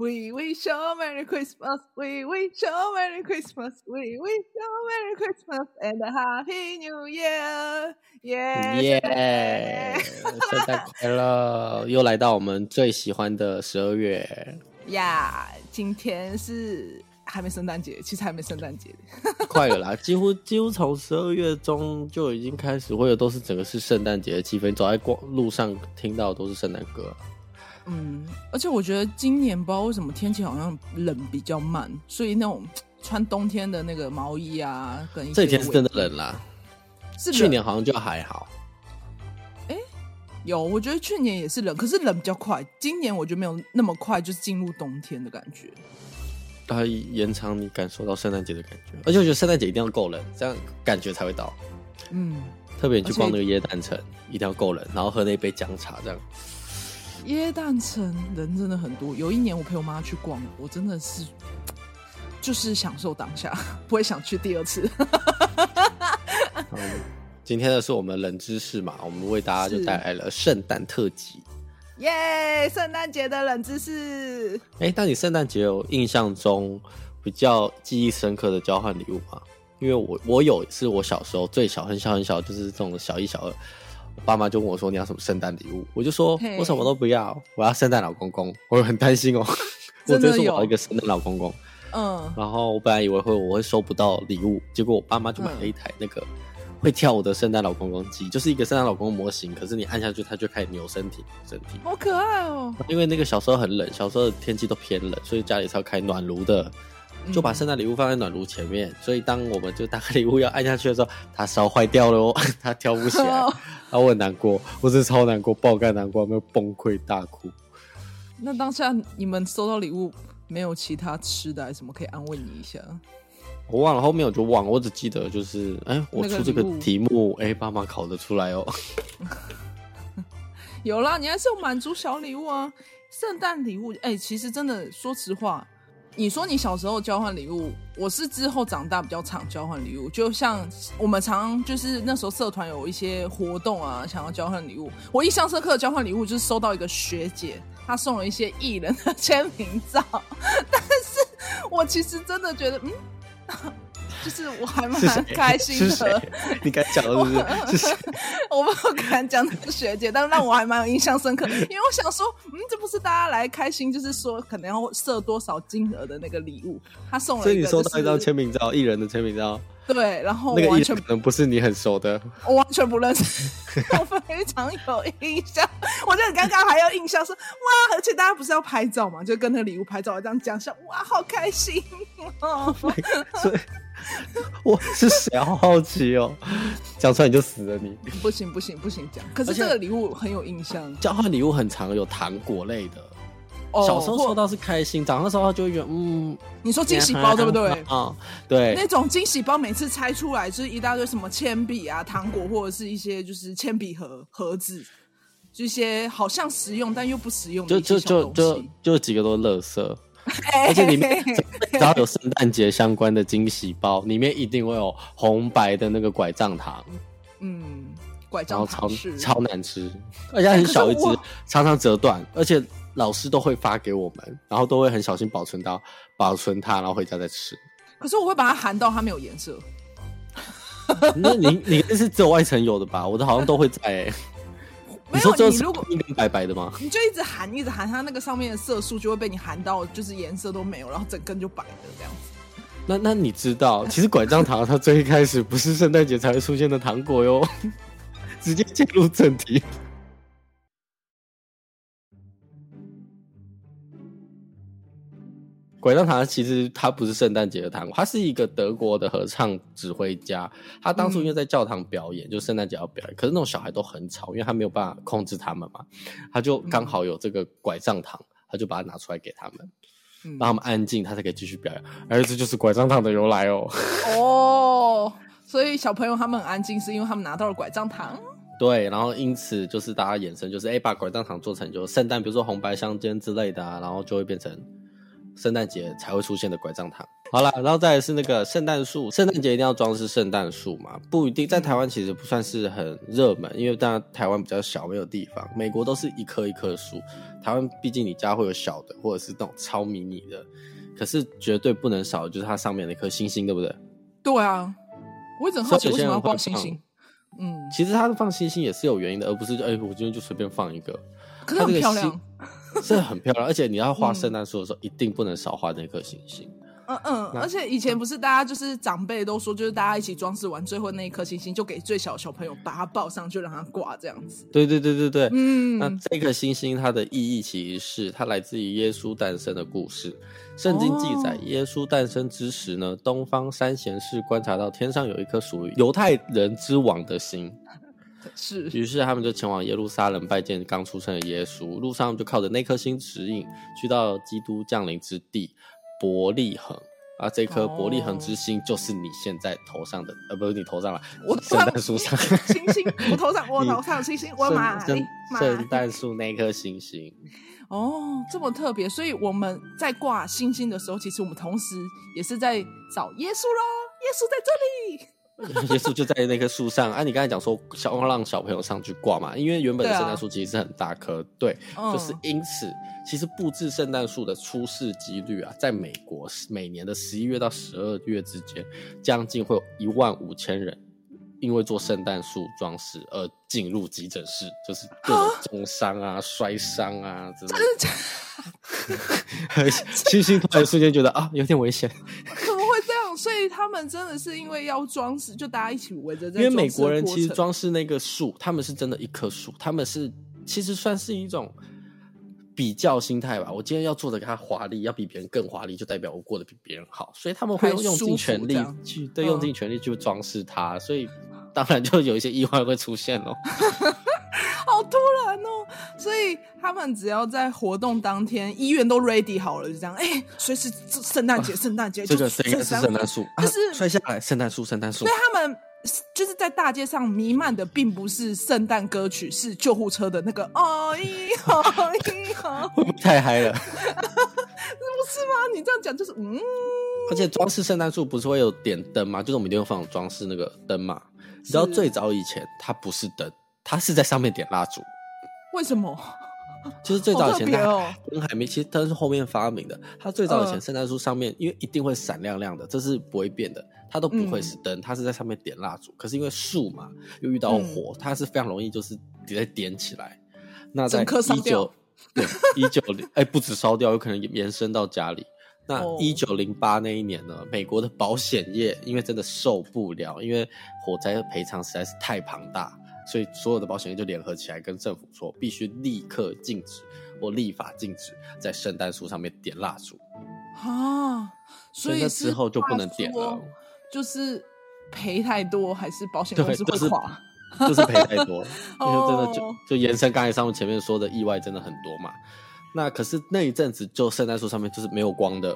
We wish you a Merry Christmas. We wish you a Merry Christmas. We wish you a Merry Christmas and a Happy New Year. Yeah，耶！圣诞快乐！又来到我们最喜欢的十二月。呀，yeah, 今天是还没圣诞节，其实还没圣诞节。快了啦，几乎几乎从十二月中就已经开始，会有都是整个是圣诞节的气氛。走在过路上听到的都是圣诞歌。嗯，而且我觉得今年不知道为什么天气好像冷比较慢，所以那种穿冬天的那个毛衣啊，跟这几天是真的冷啦。是去年好像就还好。哎、欸，有，我觉得去年也是冷，可是冷比较快。今年我觉得没有那么快，就是进入冬天的感觉。它延长你感受到圣诞节的感觉，而且我觉得圣诞节一定要够冷，这样感觉才会到。嗯，特别你去逛那个耶诞城，一定要够冷，然后喝那杯姜茶，这样。耶诞城人真的很多。有一年我陪我妈去逛，我真的是 就是享受当下，不会想去第二次。嗯，今天的是我们冷知识嘛，我们为大家就带来了圣诞特辑。耶，圣诞节的冷知识。哎、欸，那你圣诞节有印象中比较记忆深刻的交换礼物吗？因为我我有，是我小时候最小很小很小，就是这种小一、小二。我爸妈就问我说：“你要什么圣诞礼物？”我就说：“我什么都不要，我要圣诞老公公。”我很担心哦，我真是我要一个圣诞老公公。嗯，然后我本来以为会我会收不到礼物，结果我爸妈就买了一台那个会跳舞的圣诞老公公机，就是一个圣诞老公公模型，可是你按下去，它就开始扭身体，身体好可爱哦。因为那个小时候很冷，小时候的天气都偏冷，所以家里是要开暖炉的。就把圣诞礼物放在暖炉前面，嗯、所以当我们就打开礼物要按下去的时候，它烧坏掉了哦，它跳不起来，然后我很难过，我真的超难过，爆肝难过，没有崩溃大哭。那当下你们收到礼物，没有其他吃的还是什么可以安慰你一下？我忘了，后面我就忘了，我只记得就是，哎、欸，我出这个题目，哎，爸妈、欸、考得出来哦。有啦，你还是有满足小礼物啊，圣诞礼物，哎、欸，其实真的，说实话。你说你小时候交换礼物，我是之后长大比较常交换礼物。就像我们常就是那时候社团有一些活动啊，想要交换礼物。我印象深刻的交换礼物就是收到一个学姐，她送了一些艺人的签名照。但是我其实真的觉得，嗯。就是我还蛮开心的。你敢讲的是不是？我不敢讲那个学姐，但是让我还蛮有印象深刻，因为我想说，嗯，这不是大家来开心，就是说可能要设多少金额的那个礼物，他送了。所以你收到一张签名照，艺人的签名照。对，然后那个艺人可能不是你很熟的，我完全不认识，我非常有印象，我就很尴尬，还有印象说哇，而且大家不是要拍照嘛，就跟那个礼物拍照，这样讲下哇，好开心哦。所以。我是谁？好好奇哦！讲出来你就死了你！不行不行不行，讲。可是这个礼物很有印象。交换礼物很常有糖果类的，哦、小时候收到是开心，长大之后就会觉得嗯。你说惊喜包对不对？啊、嗯，对。那种惊喜包每次拆出来就是一大堆什么铅笔啊、糖果或者是一些就是铅笔盒盒子，这些好像实用但又不实用就就就就就几个都是垃圾。而且里面只要有圣诞节相关的惊喜包，里面一定会有红白的那个拐杖糖。嗯，拐杖糖超超难吃，而且很小一只，常常折断。而且老师都会发给我们，然后都会很小心保存到保存它，然后回家再吃。可是我会把它含到它没有颜色。那你你那是只有外层有的吧？我的好像都会在、欸。没有，你如果一根白白的吗？你就一直含，一直含，它那个上面的色素就会被你含到，就是颜色都没有，然后整根就白的这样子。那那你知道，其实拐杖糖它最一开始不是圣诞节才会出现的糖果哟。直接进入正题。拐杖糖其实它不是圣诞节的糖果，它是一个德国的合唱指挥家。他当初因为在教堂表演，嗯、就圣诞节要表演，可是那种小孩都很吵，因为他没有办法控制他们嘛。他就刚好有这个拐杖糖，他就把它拿出来给他们，嗯、让他们安静，他才可以继续表演。而这就是拐杖糖的由来哦。哦，所以小朋友他们很安静，是因为他们拿到了拐杖糖。对，然后因此就是大家衍生，就是哎，把拐杖糖做成就圣诞，比如说红白相间之类的啊，然后就会变成。圣诞节才会出现的拐杖糖。好了，然后再来是那个圣诞树，圣诞节一定要装饰圣诞树嘛？不一定，在台湾其实不算是很热门，因为当然台湾比较小，没有地方。美国都是一棵一棵树，台湾毕竟你家会有小的，或者是那种超迷你的，可是绝对不能少的就是它上面那颗星星，对不对？对啊，我一直很好奇为什么要放星星。嗯，其实它放星星也是有原因的，而不是哎、欸，我今天就随便放一个。可是很漂亮，是很漂亮，而且你要画圣诞树的时候，嗯、一定不能少画那颗星星。嗯嗯，而且以前不是大家就是长辈都说，就是大家一起装饰完，最后那一颗星星就给最小的小朋友把它抱上，就让它挂这样子。对对对对对，嗯，那这颗星星它的意义其实是它来自于耶稣诞生的故事。圣经记载，耶稣诞生之时呢，东方三贤士观察到天上有一颗属于犹太人之王的星。是，于是他们就前往耶路撒冷拜见刚出生的耶稣。路上就靠着那颗星指引，去到基督降临之地伯利恒。啊，这颗伯利恒之星就是你现在头上的，呃，不是你头上了，我圣诞树上星星，我头上我头上星星，我马圣圣诞树那颗星星。哦，这么特别，所以我们在挂星星的时候，其实我们同时也是在找耶稣喽，耶稣在这里。耶稣就在那棵树上啊！你刚才讲说想要让小朋友上去挂嘛，因为原本的圣诞树其实是很大棵，对，啊、对，就是因此，嗯、其实布置圣诞树的出事几率啊，在美国每年的十一月到十二月之间，将近会有一万五千人因为做圣诞树装饰而进入急诊室，就是各种重伤啊、摔伤啊之类的。星星突然瞬间觉得啊，有点危险。所以他们真的是因为要装饰，就大家一起围着。因为美国人其实装饰那个树，他们是真的一棵树，他们是其实算是一种比较心态吧。我今天要做的给他华丽，要比别人更华丽，就代表我过得比别人好。所以他们会用尽全力去，对，用尽全力去装饰它。所以当然就有一些意外会出现哦。好突然哦！所以他们只要在活动当天，医院都 ready 好了，就这样。哎、欸，随时圣诞节，圣诞节，这个应该是圣诞树，就是摔下来，圣诞树，圣诞树。所以他们就是在大街上弥漫的，并不是圣诞歌曲，是救护车的那个。哦咦，哦咦，会不会太嗨了？不是吗？你这样讲就是嗯。而且装饰圣诞树不是会有点灯吗？就是我们一定会放装饰那个灯嘛。你知道最早以前它不是灯。他是在上面点蜡烛，为什么？就是最早以前灯还没，其实灯是后面发明的。他最早以前圣诞树上面，因为一定会闪亮亮的，这是不会变的，它都不会是灯，它是在上面点蜡烛。可是因为树嘛，又遇到火，它是非常容易就是直接点起来。那在一九 对一九零哎，不止烧掉，有可能延伸到家里。那一九零八那一年呢，美国的保险业因为真的受不了，因为火灾的赔偿实在是太庞大。所以所有的保险业就联合起来跟政府说，必须立刻禁止或立法禁止在圣诞树上面点蜡烛啊！所以之后就不能点了，就是赔太多还是保险公司会垮？就是赔太多，因为真的就就延伸刚才上面前面说的意外真的很多嘛。那可是那一阵子就圣诞树上面就是没有光的。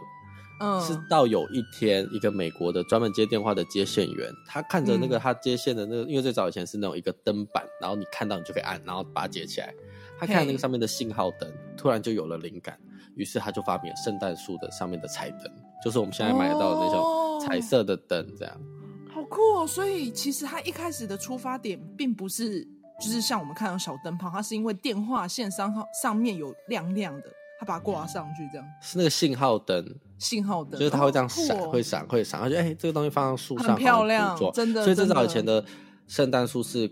嗯，是到有一天，一个美国的专门接电话的接线员，他看着那个他接线的那个，嗯、因为最早以前是那种一个灯板，然后你看到你就可以按，然后把它接起来。他看那个上面的信号灯，突然就有了灵感，于是他就发明了圣诞树的上面的彩灯，就是我们现在买得到的那种彩色的灯，这样。哦、好酷哦！所以其实他一开始的出发点并不是就是像我们看到小灯泡，它是因为电话线上号上面有亮亮的。他把它挂上去，这样是那个信号灯，信号灯就是它会这样闪、哦，会闪，会闪。他觉得哎，这个东西放在树上很漂亮，真的。所以最早以前的圣诞树是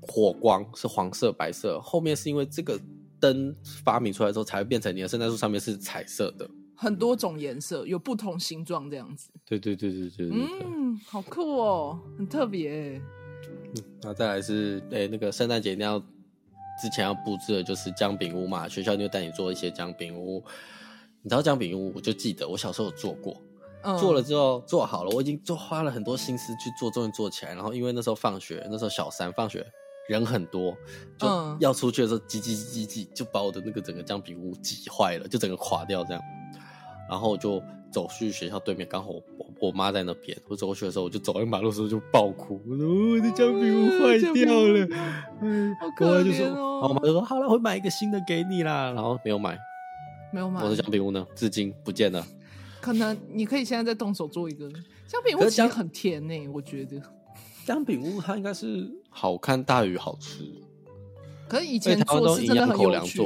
火光，是黄色、白色。后面是因为这个灯发明出来之后，才会变成你的圣诞树上面是彩色的，很多种颜色，有不同形状这样子。对对对对对，对，嗯，好酷哦，很特别。嗯，那再来是哎，那个圣诞节一定要。之前要布置的就是姜饼屋嘛，学校就会带你做一些姜饼屋。你知道姜饼屋，我就记得我小时候有做过，嗯、做了之后做好了，我已经做花了很多心思去做，终于做起来。然后因为那时候放学，那时候小三放学人很多，就要出去的时候挤挤挤挤挤，就把我的那个整个姜饼屋挤坏了，就整个垮掉这样。然后我就走去学校对面，刚好我我妈在那边。我走过去的时候，我就走在马路的时候就爆哭，我说我的姜饼屋坏掉了。嗯，我妈就说，然后我妈就说好了，我会买一个新的给你啦。然后没有买，没有买。我的姜饼屋呢？至今不见了。可能你可以现在再动手做一个姜饼屋，其实很甜呢、欸，我觉得。姜饼屋它应该是好看大于好吃。可是以前做是真的很有趣。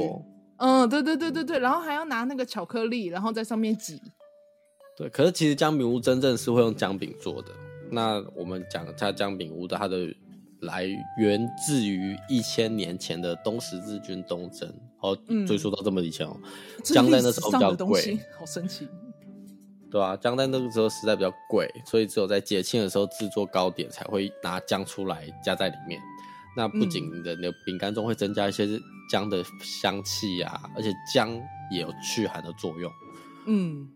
嗯，对对对对对，然后还要拿那个巧克力，然后在上面挤。对，可是其实姜饼屋真正是会用姜饼做的。那我们讲它姜饼屋的它的来源自于一千年前的东十字军东征，哦，追溯到这么以前哦。姜、嗯、在那时候比较贵，好神奇。对啊，姜在那个时候实在比较贵，所以只有在节庆的时候制作糕点才会拿姜出来加在里面。那不仅你的那饼干中会增加一些姜的香气啊，而且姜也有驱寒的作用。嗯，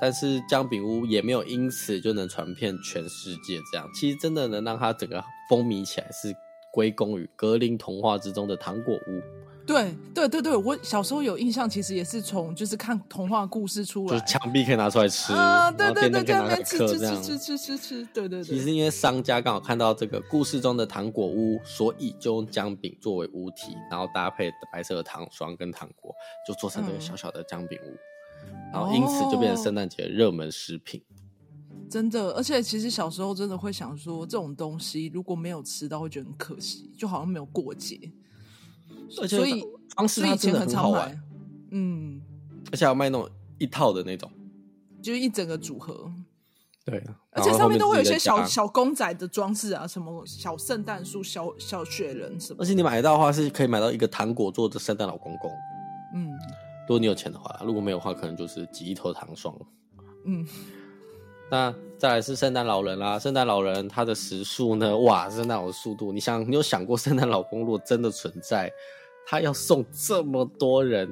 但是姜饼屋也没有因此就能传遍全世界。这样其实真的能让它整个风靡起来，是归功于格林童话之中的糖果屋。对对对对，我小时候有印象，其实也是从就是看童话故事出来，就是墙壁可以拿出来吃啊，对对对，这样吃吃吃吃吃吃吃，对对对。其实因为商家刚好看到这个故事中的糖果屋，所以就用姜饼作为屋体，然后搭配白色的糖霜跟糖果，就做成这个小小的姜饼屋，嗯，然后因此就变成圣诞节热门食品。真的，而且其实小时候真的会想说，这种东西如果没有吃到，会觉得很可惜，就好像没有过节。而且所以方式它真的很好玩，嗯，而且要卖那种一套的那种，就是一整个组合，对，而且上面都会有一些小小公仔的装饰啊，什么小圣诞树、小小雪人什么。而且你买到的话是可以买到一个糖果做的圣诞老公公，嗯，如果你有钱的话，如果没有的话，可能就是挤一头糖霜，嗯。那再来是圣诞老人啦，圣诞老人他的时速呢？哇，圣诞老的速度，你想，你有想过圣诞老公如果真的存在？他要送这么多人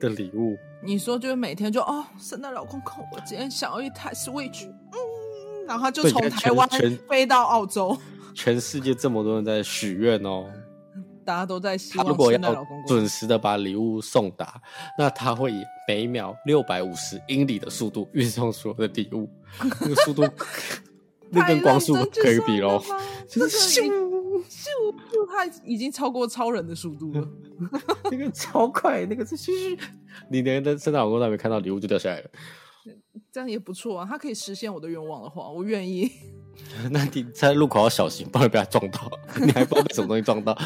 的礼物，你说就是每天就哦，圣诞老公公，我今天想要一台 Switch，嗯，然后他就从台湾飞到澳洲，全世界这么多人在许愿哦，大家都在希望圣诞老公公准时的把礼物送达，那他会以每秒六百五十英里的速度运送所有的礼物，那个速度，那跟光速可以比喽，就是咻咻，他已经超过超人的速度了。那个超快，那个是嘘嘘，你连的圣诞老公都还没看到礼物就掉下来了。这样也不错啊，他可以实现我的愿望的话，我愿意。那你在路口要小心，不然被他撞到。你还不知道被什么东西撞到。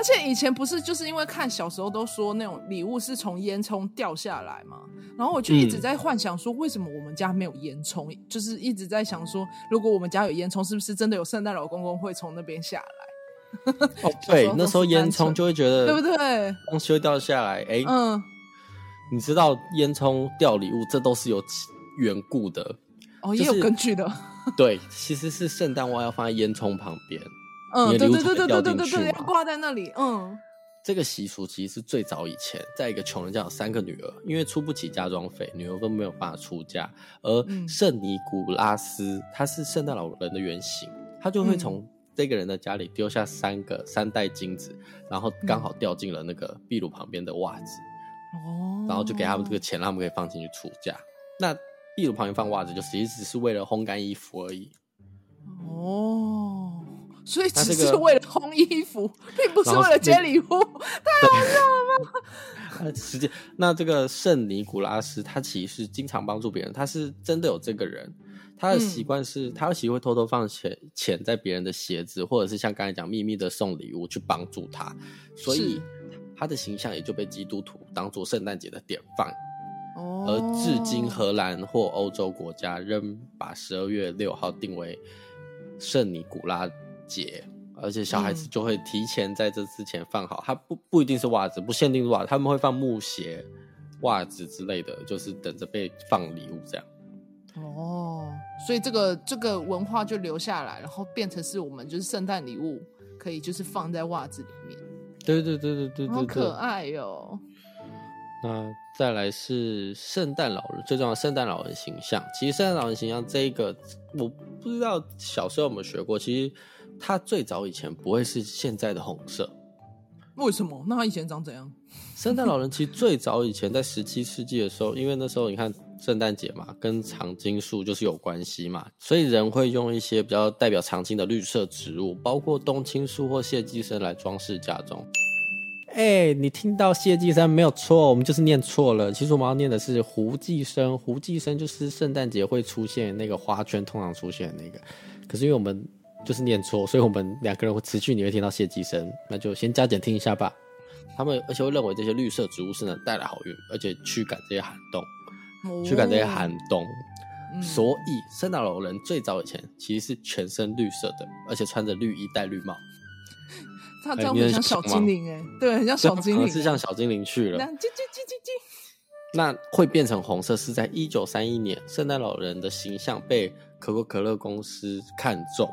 而且以前不是就是因为看小时候都说那种礼物是从烟囱掉下来嘛，然后我就一直在幻想说，为什么我们家没有烟囱？嗯、就是一直在想说，如果我们家有烟囱，是不是真的有圣诞老公公会从那边下来？哦，对，那时候烟囱就会觉得，对不对？东西会掉下来，哎，嗯，你知道烟囱掉礼物，这都是有缘故的，哦，也有根据的。对，其实是圣诞袜要放在烟囱旁边。嗯，对对对对对对对对，要挂在那里。嗯，这个习俗其实是最早以前，在一个穷人家有三个女儿，因为出不起嫁妆费，女儿都没有办法出嫁。而圣尼古拉斯他是圣诞老人的原型，他就会从这个人的家里丢下三个三袋金子，然后刚好掉进了那个壁炉旁边的袜子。哦，然后就给他们这个钱，让他们可以放进去出嫁。那壁炉旁边放袜子，就其实只是为了烘干衣服而已。哦。所以只是为了烘衣服，并不是为了接礼物，太好笑了吧？实际那这个圣尼古拉斯，他其实经常帮助别人，他是真的有这个人。他的习惯是，嗯、他的习惯会偷偷放钱钱在别人的鞋子，或者是像刚才讲秘密的送礼物去帮助他，所以他的形象也就被基督徒当做圣诞节的典范。哦，而至今荷兰或欧洲国家仍把十二月六号定为圣尼古拉节，而且小孩子就会提前在这之前放好，他不不一定是袜子，不限定是袜子，他们会放木鞋、袜子之类的，就是等着被放礼物这样。哦，所以这个这个文化就留下来，然后变成是我们就是圣诞礼物可以就是放在袜子里面。对对对对对对，好可爱哟、哦。那再来是圣诞老人，最重要圣诞老人形象。其实圣诞老人形象这一个，我不知道小时候有没有学过。其实它最早以前不会是现在的红色。为什么？那它以前长怎样？圣诞老人其实最早以前在十七世纪的时候，因为那时候你看圣诞节嘛，跟常青树就是有关系嘛，所以人会用一些比较代表常青的绿色植物，包括冬青树或谢寄生来装饰家中。哎、欸，你听到谢寄生没有错，我们就是念错了。其实我们要念的是胡寄生，胡寄生就是圣诞节会出现那个花圈，通常出现那个。可是因为我们就是念错，所以我们两个人会持续你会听到谢寄生，那就先加减听一下吧。他们而且会认为这些绿色植物是能带来好运，而且驱赶这些寒冬，驱赶这些寒冬。嗯、所以圣诞老人最早以前其实是全身绿色的，而且穿着绿衣戴绿帽。他这样很像小精灵哎、欸，对，很像小精灵，是像小精灵去了。那会变成红色，是在一九三一年，圣诞老人的形象被可口可乐公司看中，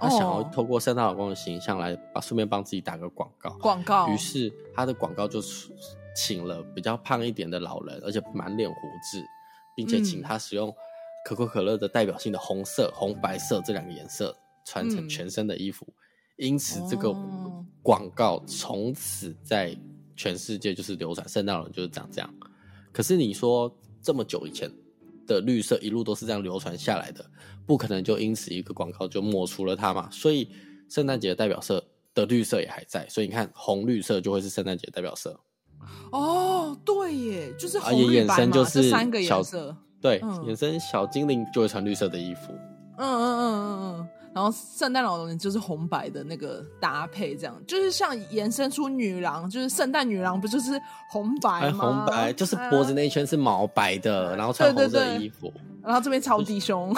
他想要透过圣诞老公的形象来把顺便帮自己打个广告。广告。于是他的广告就请了比较胖一点的老人，而且满脸胡子，并且请他使用可口可乐的代表性的红色、红白色这两个颜色穿成全身的衣服。因此，这个广告从此在全世界就是流传，圣诞老人就是长这样。可是你说这么久以前的绿色一路都是这样流传下来的，不可能就因此一个广告就抹除了它嘛？所以圣诞节的代表色的绿色也还在，所以你看红绿色就会是圣诞节代表色。哦，对耶，就是红绿白嘛，这三个颜色。对，嗯、衍生小精灵就会穿绿色的衣服。嗯嗯嗯嗯嗯。然后圣诞老人就是红白的那个搭配，这样就是像延伸出女郎，就是圣诞女郎不就是红白吗？红白就是脖子那一圈是毛白的，啊、然后穿红色的衣服，对对对，然后这边超低胸，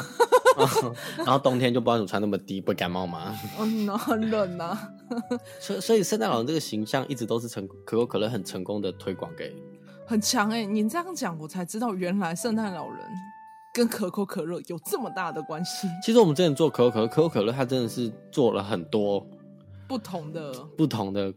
就是、然后冬天就不知道怎么穿那么低，不会感冒吗？嗯，很冷啊。所以所以圣诞老人这个形象一直都是成可口可乐很成功的推广给，很强哎、欸！你这样讲我才知道，原来圣诞老人。跟可口可乐有这么大的关系？其实我们之前做可口可乐，可口可乐它真的是做了很多不同的不同的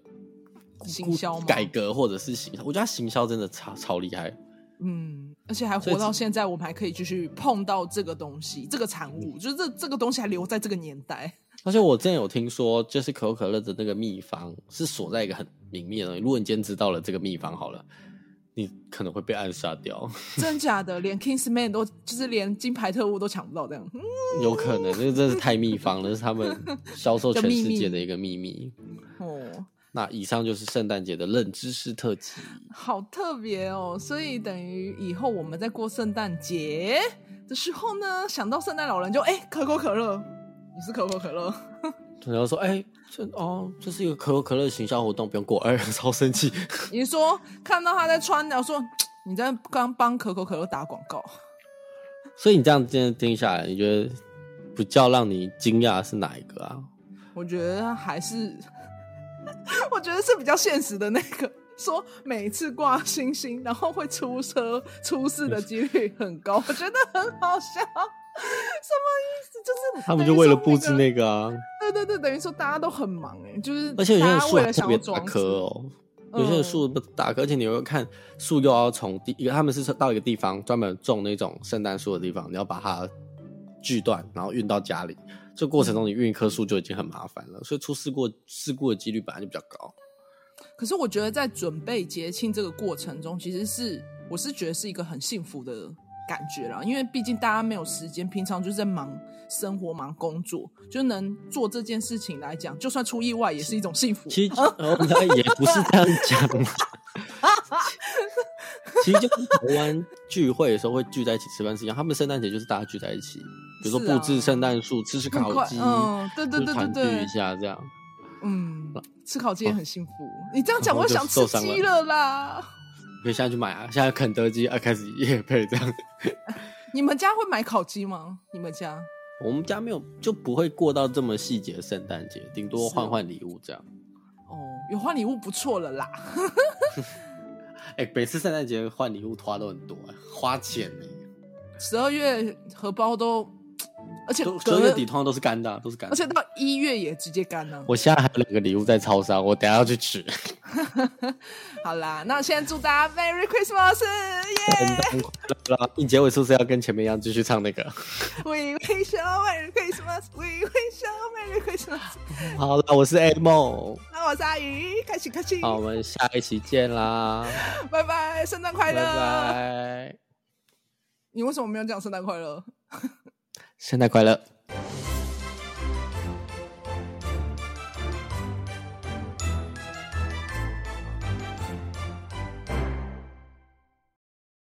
行销改革，或者是行销。我觉得它行销真的超超厉害。嗯，而且还活到现在，我们还可以继续碰到这个东西，这个产物，就是这这个东西还留在这个年代。而且我之前有听说，就是可口可乐的那个秘方是锁在一个很隐秘的东西。如果你今天知道了这个秘方，好了。你可能会被暗杀掉，真假的？连 Kingsman 都就是连金牌特务都抢不到这样，嗯、有可能，这真是太秘方了，是他们销售全世界的一个秘密哦。那以上就是圣诞节的冷知识特辑，好特别哦。所以等于以后我们在过圣诞节的时候呢，想到圣诞老人就哎、欸，可口可乐，你是可口可乐。然后说：“哎、欸，这哦，这是一个可口可乐的行销活动，不用过。”哎，超生气。你说看到他在穿，然后说 你在刚帮可口可乐打广告。所以你这样今天听下来，你觉得比较让你惊讶的是哪一个啊？我觉得还是，我觉得是比较现实的那个，说每次挂星星，然后会出车出事的几率很高，我觉得很好笑。什么意思？就是他们就为了布置那个啊，对对对，等于说大家都很忙哎，就是而且有些树特别大棵哦，有些树不大棵，而且你会看树又要从第一个，他们是到一个地方专门种那种圣诞树的地方，你要把它锯断，然后运到家里，这过程中你运一棵树就已经很麻烦了，所以出事故事故的几率本来就比较高。可是我觉得在准备节庆这个过程中，其实是我是觉得是一个很幸福的。感觉了，因为毕竟大家没有时间，平常就是在忙生活、忙工作，就能做这件事情来讲，就算出意外也是一种幸福。其实，呃，也不是这样讲。其实就跟台湾聚会的时候会聚在一起吃饭是一样，他们圣诞节就是大家聚在一起，比如说布置圣诞树、吃吃烤鸡，嗯，对对对对对，一下这样。嗯，吃烤鸡也很幸福。哦、你这样讲，我想吃鸡了啦。可以现在去买啊！现在肯德基啊，开始业配这样。你们家会买烤鸡吗？你们家？我们家没有，就不会过到这么细节的圣诞节，顶多换换礼物这样。哦，有换礼物不错了啦。哎、欸，每次圣诞节换礼物花都很多，花钱呢。十二月荷包都。而且十二月底通常都是干的，都是干的。而且到一月也直接干了。我现在还有两个礼物在超商，我等下要去取。好啦，那现在祝大家 Merry Christmas，耶！圣诞快乐！你结尾是不是要跟前面一样继续唱那个？We wish you Merry Christmas，We wish you Merry Christmas。好了，我是 A 梦，那我是阿鱼，开心开心。好，我们下一期见啦！拜拜，圣诞快乐！拜拜。你为什么没有讲圣诞快乐？圣诞快乐。